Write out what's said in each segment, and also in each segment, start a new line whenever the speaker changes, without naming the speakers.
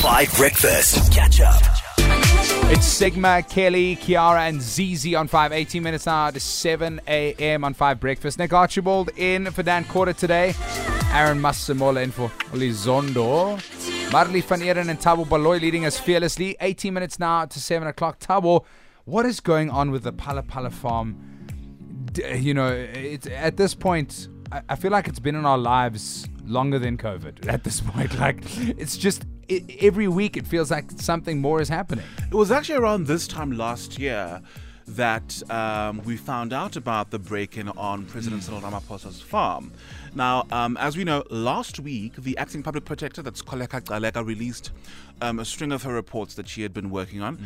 5 Breakfast. Catch up.
It's Sigma, Kelly, Kiara, and ZZ on 5. 18 minutes now to 7 a.m. on 5 Breakfast. Nick Archibald in for Dan Corder today. Aaron Masamola in for Lizondo. Marley Van Eren and Tabo Baloy leading us fearlessly. 18 minutes now to 7 o'clock. Tabo, what is going on with the Phala Phala farm? You know, at this point, I feel like it's been in our lives longer than COVID at this point. Like, it's just i every week it feels like something more is happening.
It was actually around this time last year that um, we found out about the break-in on President Cyril Ramaphosa's farm. Now, um, as we know, last week the acting public protector, that's Kholeka Gcaleka, released um, a string of her reports that she had been working on,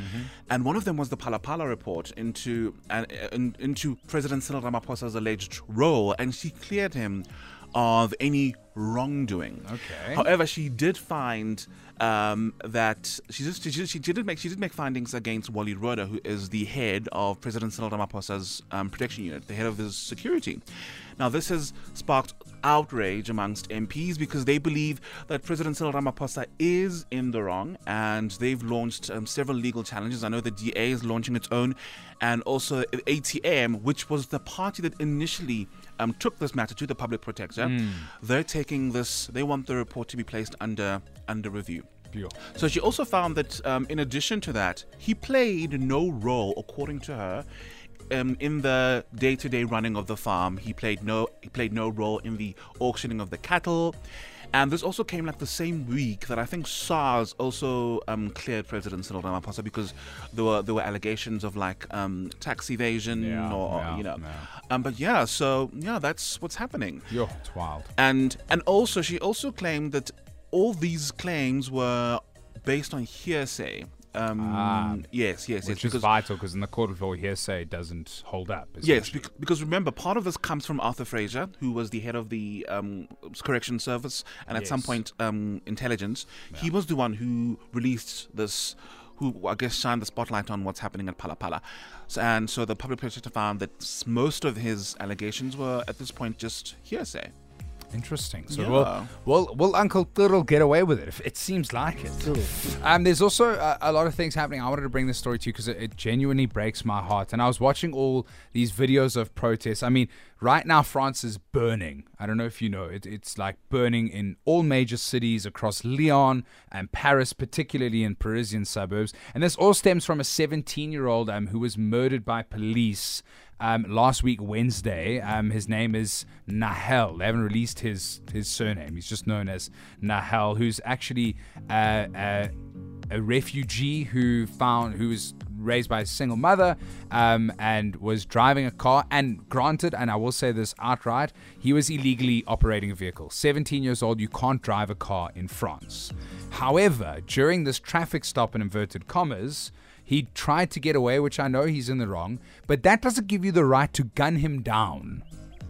and one of them was the Phala Phala report into uh, in, into President Cyril Ramaphosa's alleged role, and she cleared him of any wrongdoing.
Okay.
However, she did find um, that she just she, did- she did make she did make findings against Wally Rhoode, who is the head of President Cyril Ramaphosa's um, protection unit, the head of his security. Now, this has sparked outrage amongst MPs because they believe that President Cyril Ramaphosa is in the wrong, and they've launched um, several legal challenges. I know the DA is launching its own, and also ATM, which was the party that initially um, took this matter to the public protector. They're taking this. They want the report to be placed under under review.
Pure.
So she also found that, um, in addition to that, he played no role, according to her, um, in the day-to-day running of the farm. He played no he played no role in the auctioning of the cattle. And this also came like the same week that I think SARS also um, cleared President Cyril Ramaphosa because there were there were allegations of like um, tax evasion
Yeah,
or
yeah,
you know.
yeah.
Um, but yeah, so yeah, that's what's happening
Yo, it's wild.
and and also she also claimed that all these claims were based on hearsay. Um,
Ah.
yes, yes,
Which
yes.
is vital because in the court of law, hearsay doesn't hold up.
Yes, bec- because remember, part of this comes from Arthur Fraser, who was the head of the um, correction service and at some point um, intelligence. He was the one who released this, who I guess shined the spotlight on what's happening at Phala Phala. So, and so the public prosecutor found that most of his allegations were at this point just hearsay.
Interesting. So
Yeah.
will, will will Uncle Turtle get away with it? If it seems like it. Um, there's also a, a lot of things happening. I wanted to bring this story to you because it, it genuinely breaks my heart. And I was watching all these videos of protests. I mean, right now France is burning. I don't know if you know it. It's like burning in all major cities across Lyon and Paris, particularly in Parisian suburbs. And this all stems from a 17-year-old um, who was murdered by police um, last week Wednesday. Um, his name is Nahel. They haven't released his his surname. He's just known as Nahel, who's actually uh, a refugee who found who was raised by a single mother um, and was driving a car. And granted, and I will say this outright, he was illegally operating a vehicle. 17 years old, you can't drive a car in France. However, during this traffic stop in inverted commas. He tried to get away, which I know he's in the wrong, but that doesn't give you the right to gun him down.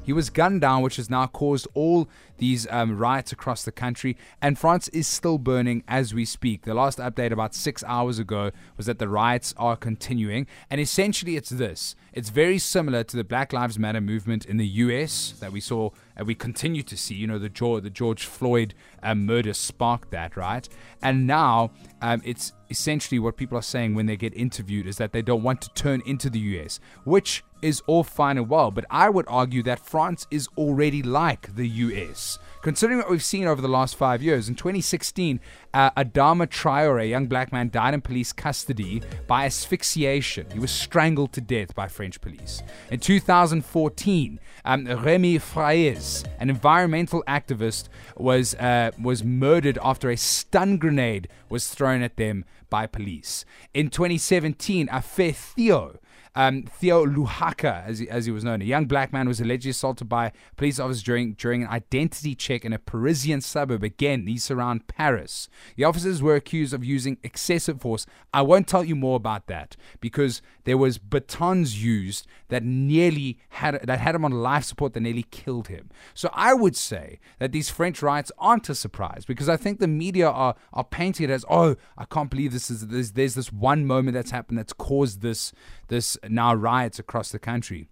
He was gunned down, which has now caused all these um, riots across the country, and France is still burning as we speak. The last update about six hours ago was that the riots are continuing, and essentially it's this it's very similar to the Black Lives Matter movement in the US that we saw and we continue to see. You know, the George, the George Floyd um, murder sparked that, right? And now um, it's essentially what people are saying when they get interviewed is that they don't want to turn into the US, which is all fine and well. But I would argue that France is already like the US. Considering what we've seen over the last five years, in 2016, uh, Adama Traore, a young black man, died in police custody by asphyxiation. He was strangled to death by French police. In 2014, um, Rémi Fraisse, an environmental activist, was uh, was murdered after a stun grenade was thrown at them by police. In 2017, Afe Theo um, Theo Luhaka, as he, as he was known, a young black man was allegedly assaulted by police officers during during an identity check in a Parisian suburb. Again, these surround Paris. The officers were accused of using excessive force. I won't tell you more about that because there was batons used that nearly had that had him on life support that nearly killed him. So I would say that these French riots aren't a surprise because I think the media are are painting it as oh I can't believe this is there's, there's this one moment that's happened that's caused this this now riots across the country.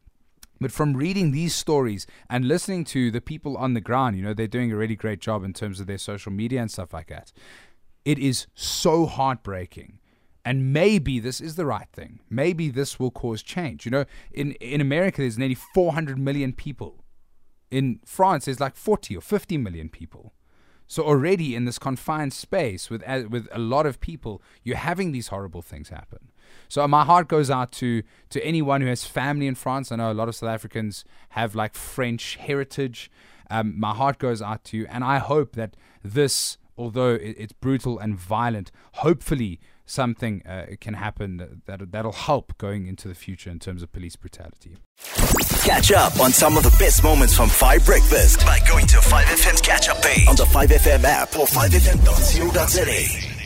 But from reading these stories and listening to the people on the ground, you know, they're doing a really great job in terms of their social media and stuff like that. it is so heartbreaking. And maybe this is the right thing. Maybe this will cause change. You know, in, in America, there's nearly 400 million people. In France, there's like 40 or 50 million people. So already in this confined space with uh, with a lot of people, you're having these horrible things happen. So my heart goes out to to anyone who has family in France. I know a lot of South Africans have like French heritage. Um, my heart goes out to you, and I hope that this, although it's brutal and violent, hopefully something uh, can happen that that'll help going into the future in terms of police brutality.
Catch up on some of the best moments from 5 Breakfast by going to 5FM's catch up page on the 5FM app or 5FM.co.za.